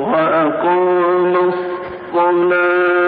وأقام الصلاة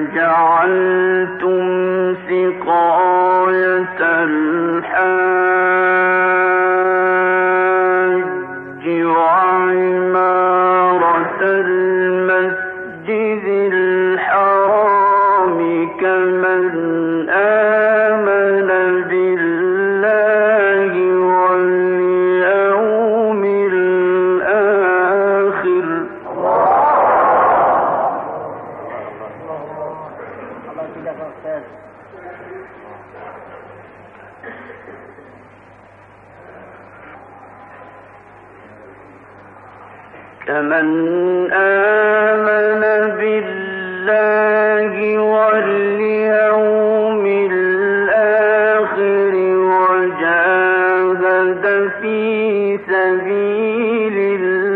أجعلتم سقاية الحاج سبيل الله.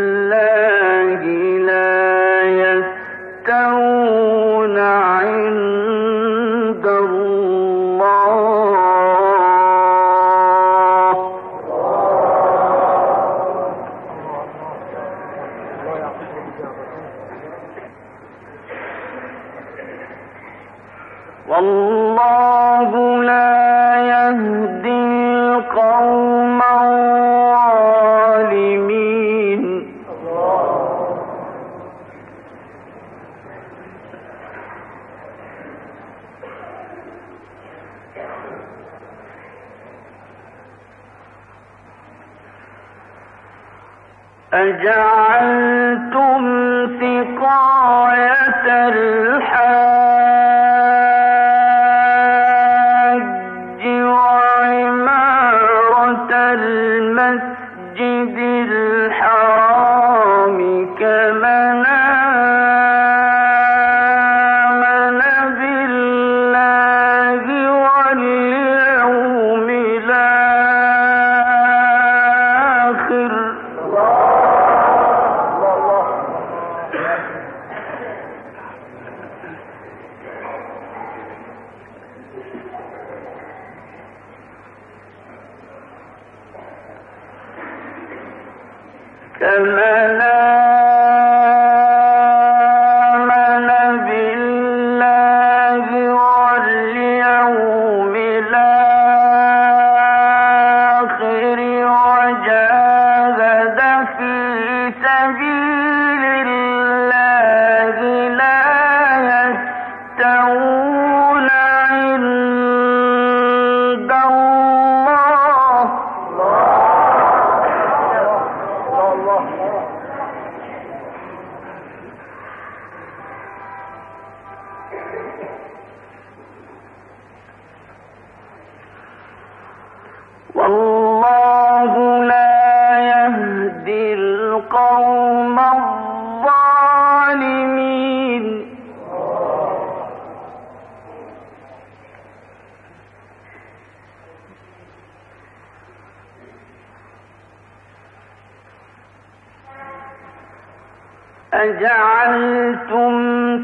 أجعلتم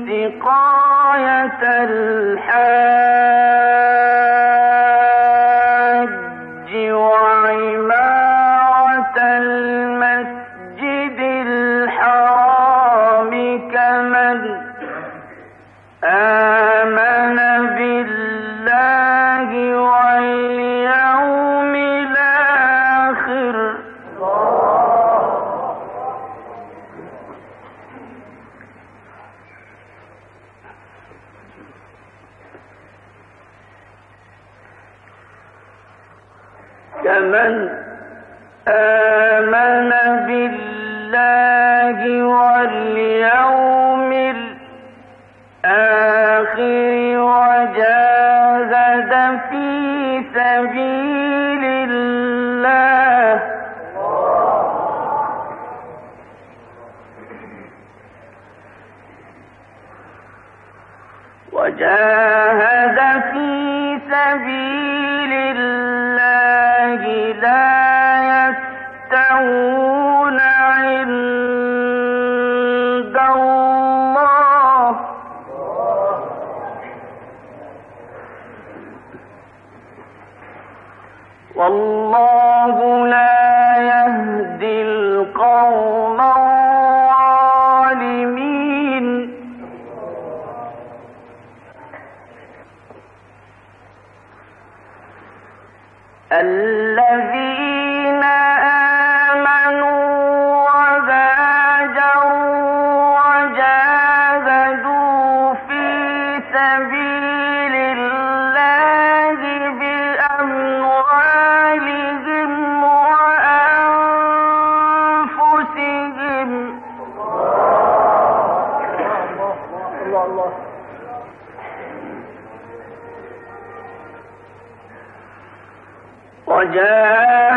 سقاية الحاج وجاهد في وجاهدوا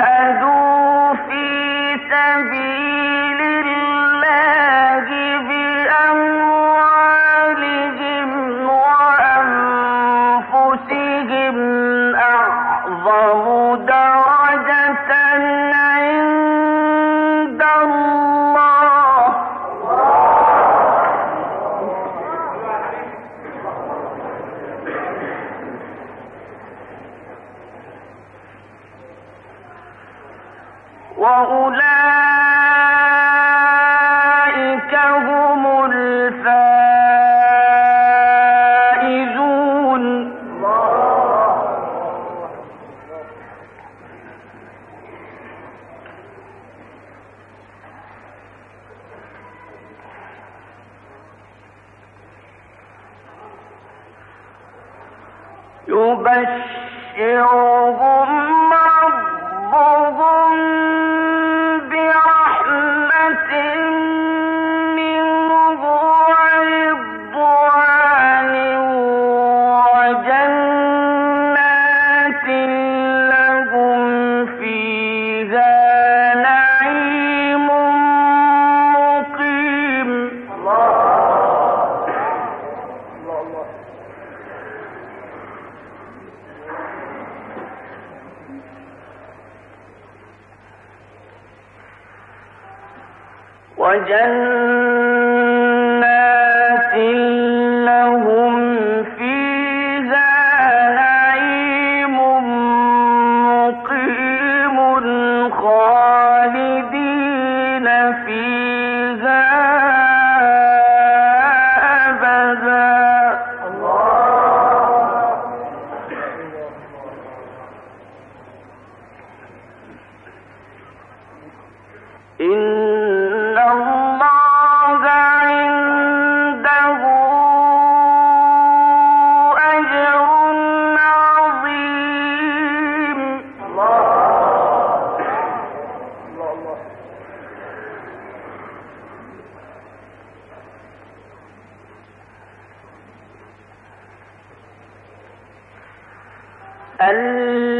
أن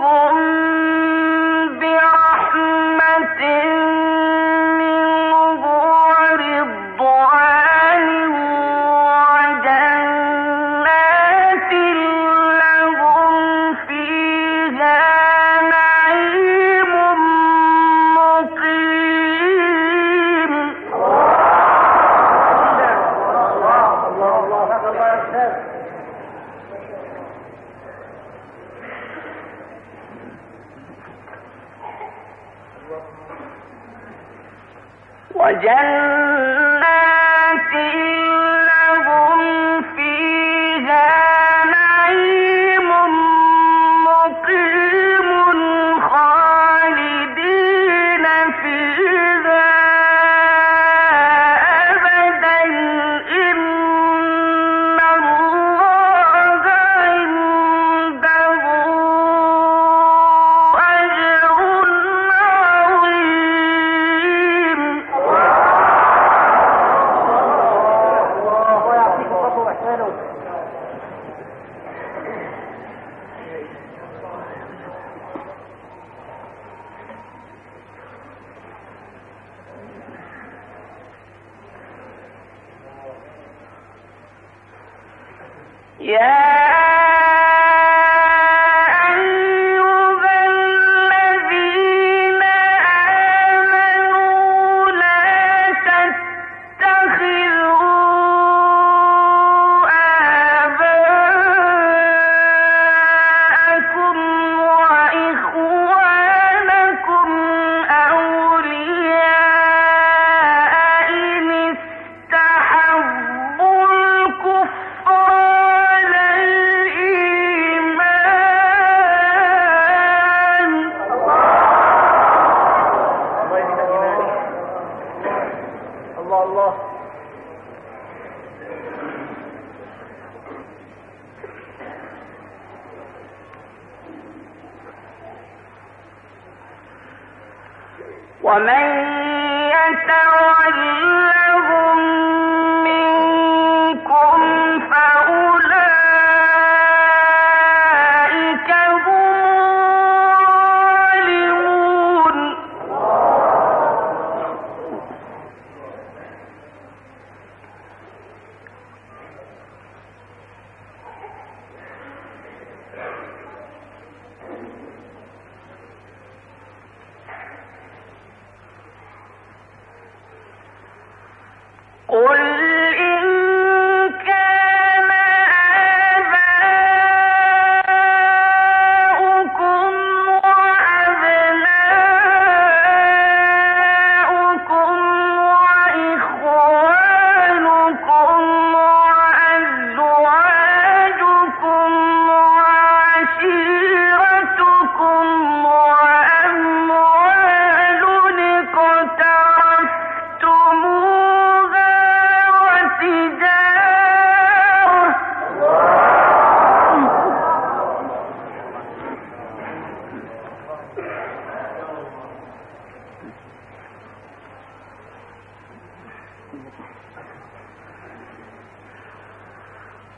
ومن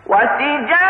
والله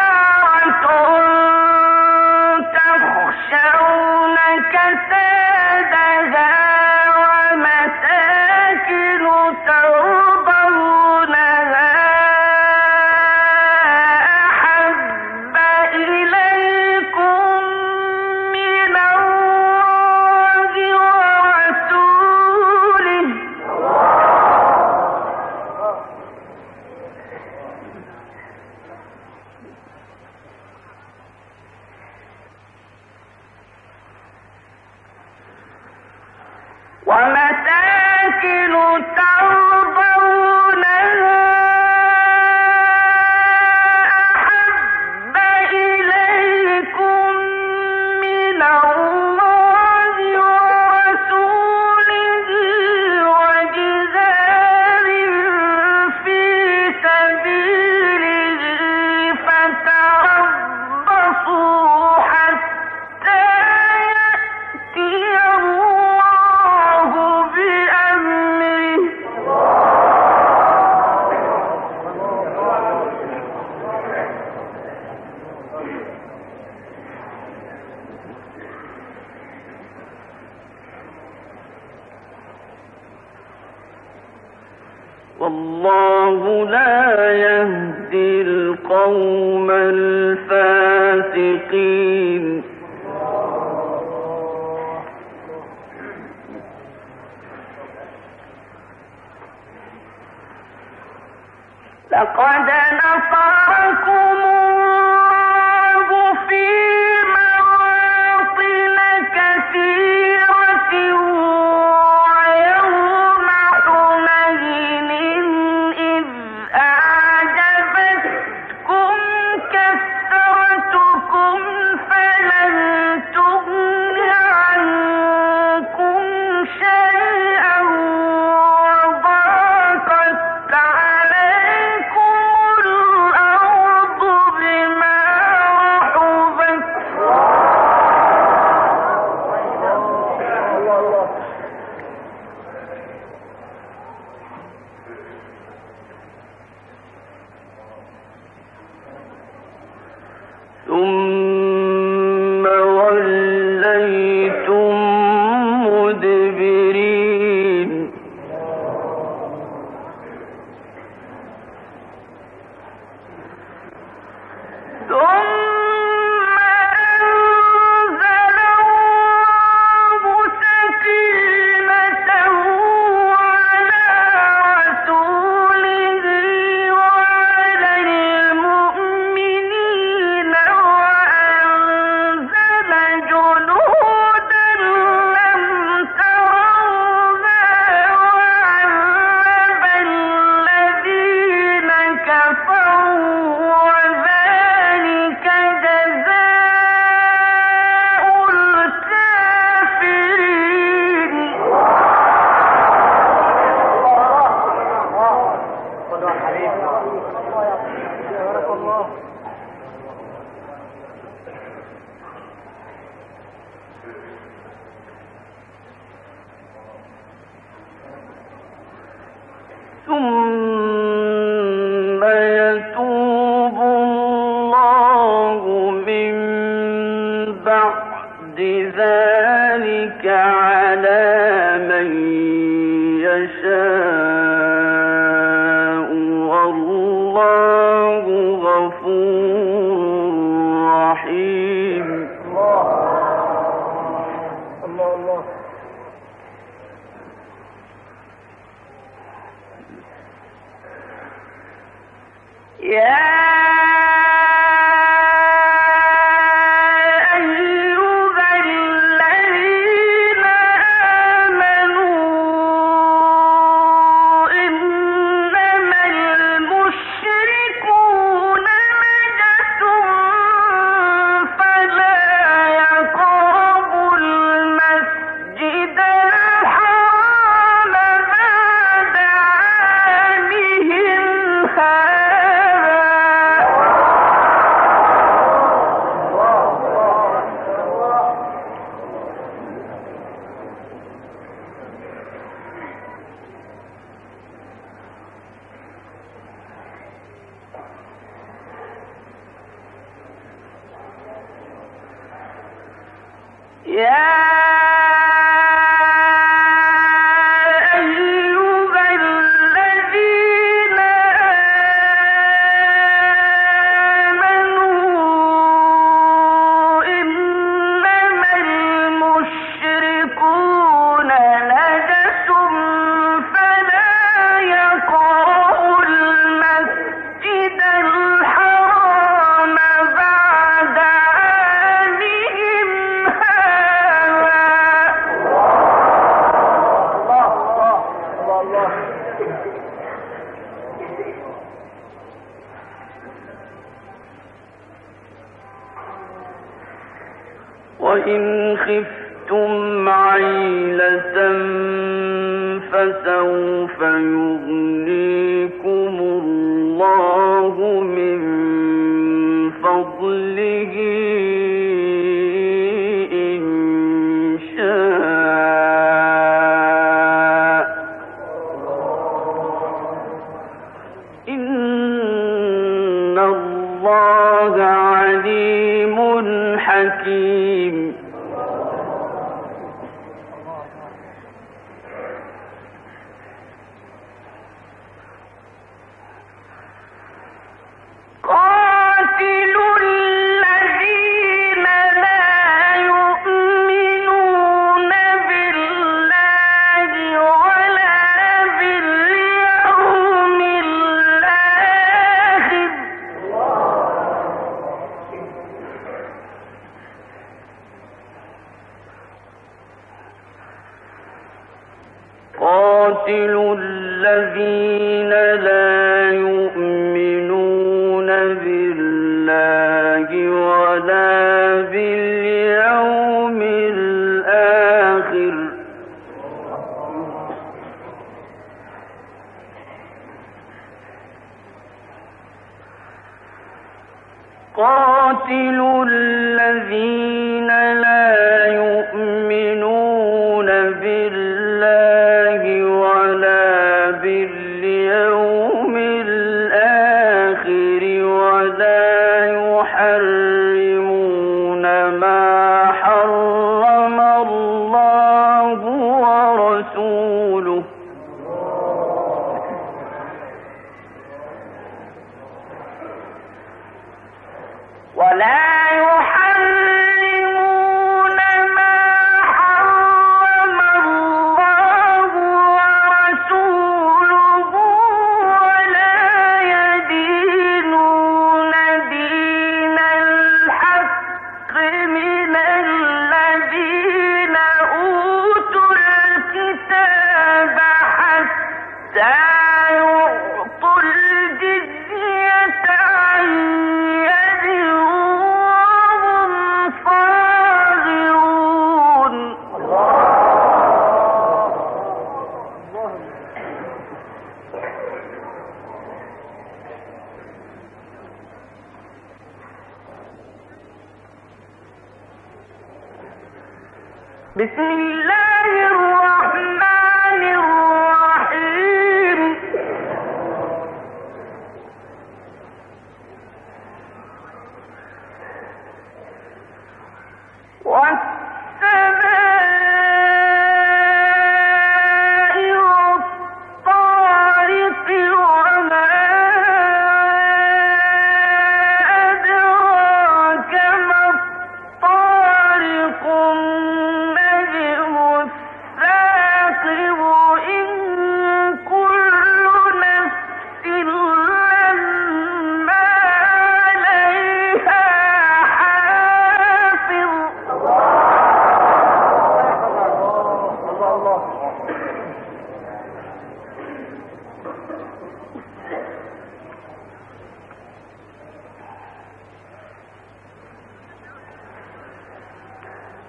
وإن خفتم عيلة فسوف يغنيكم الله الذين لا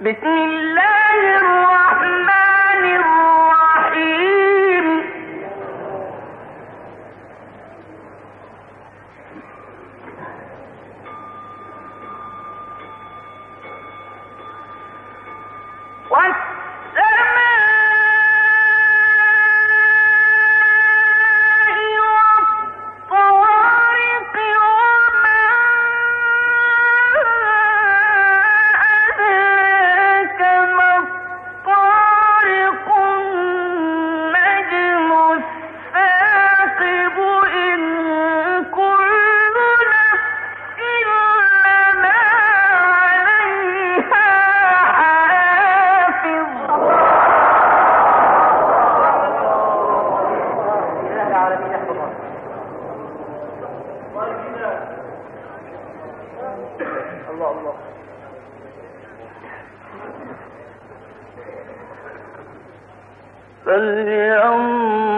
بسم فلينظر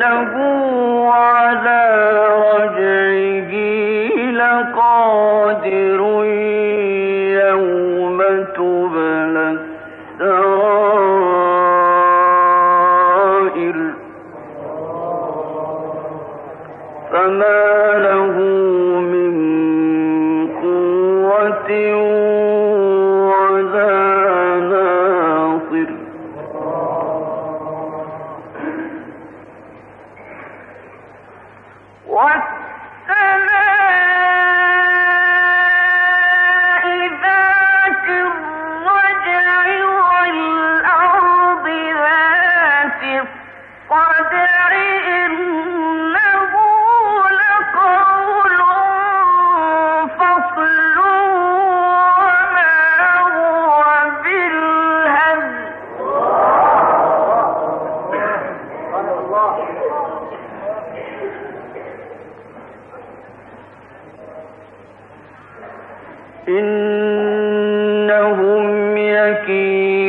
إنه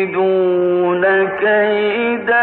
يكيدون كيدا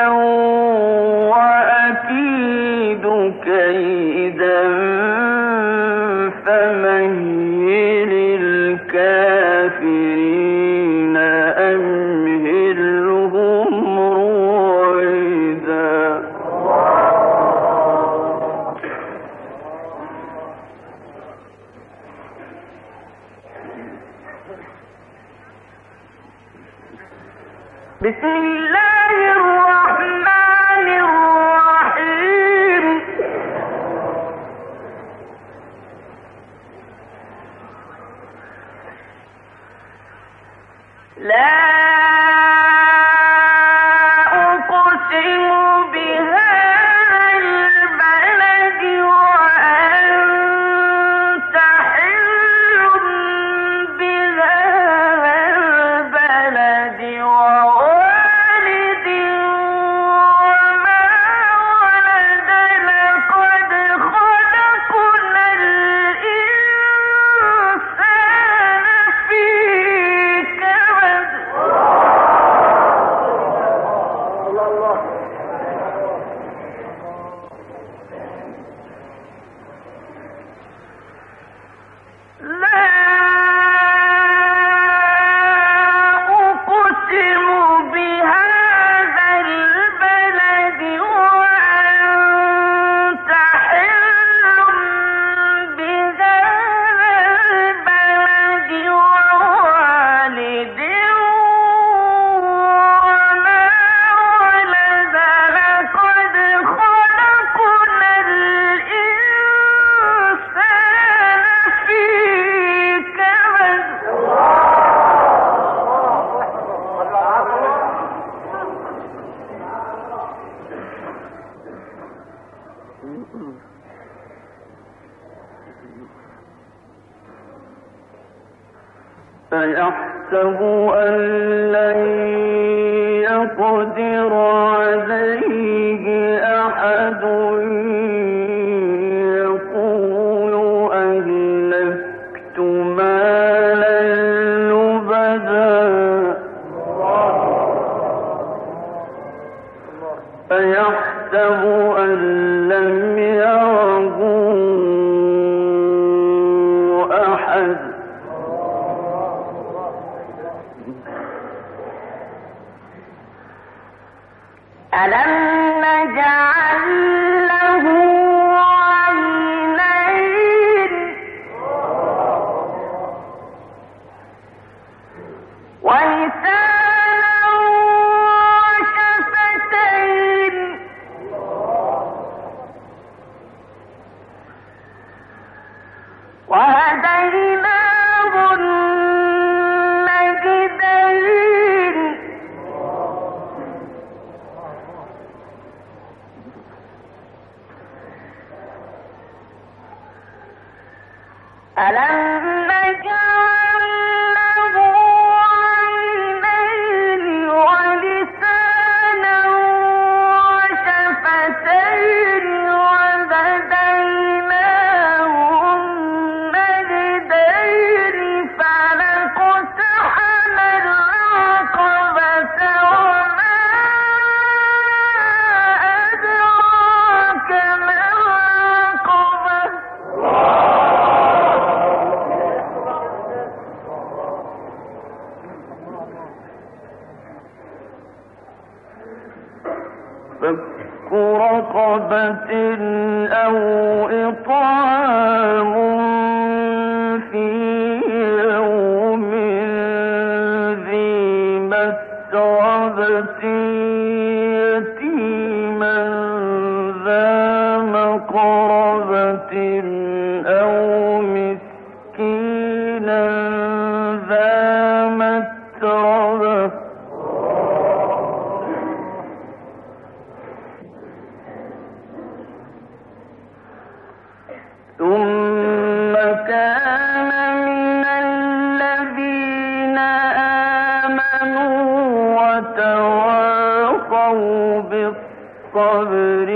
وتواصوا بالصبر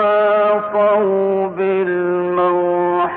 وتواصوا بالمرحمة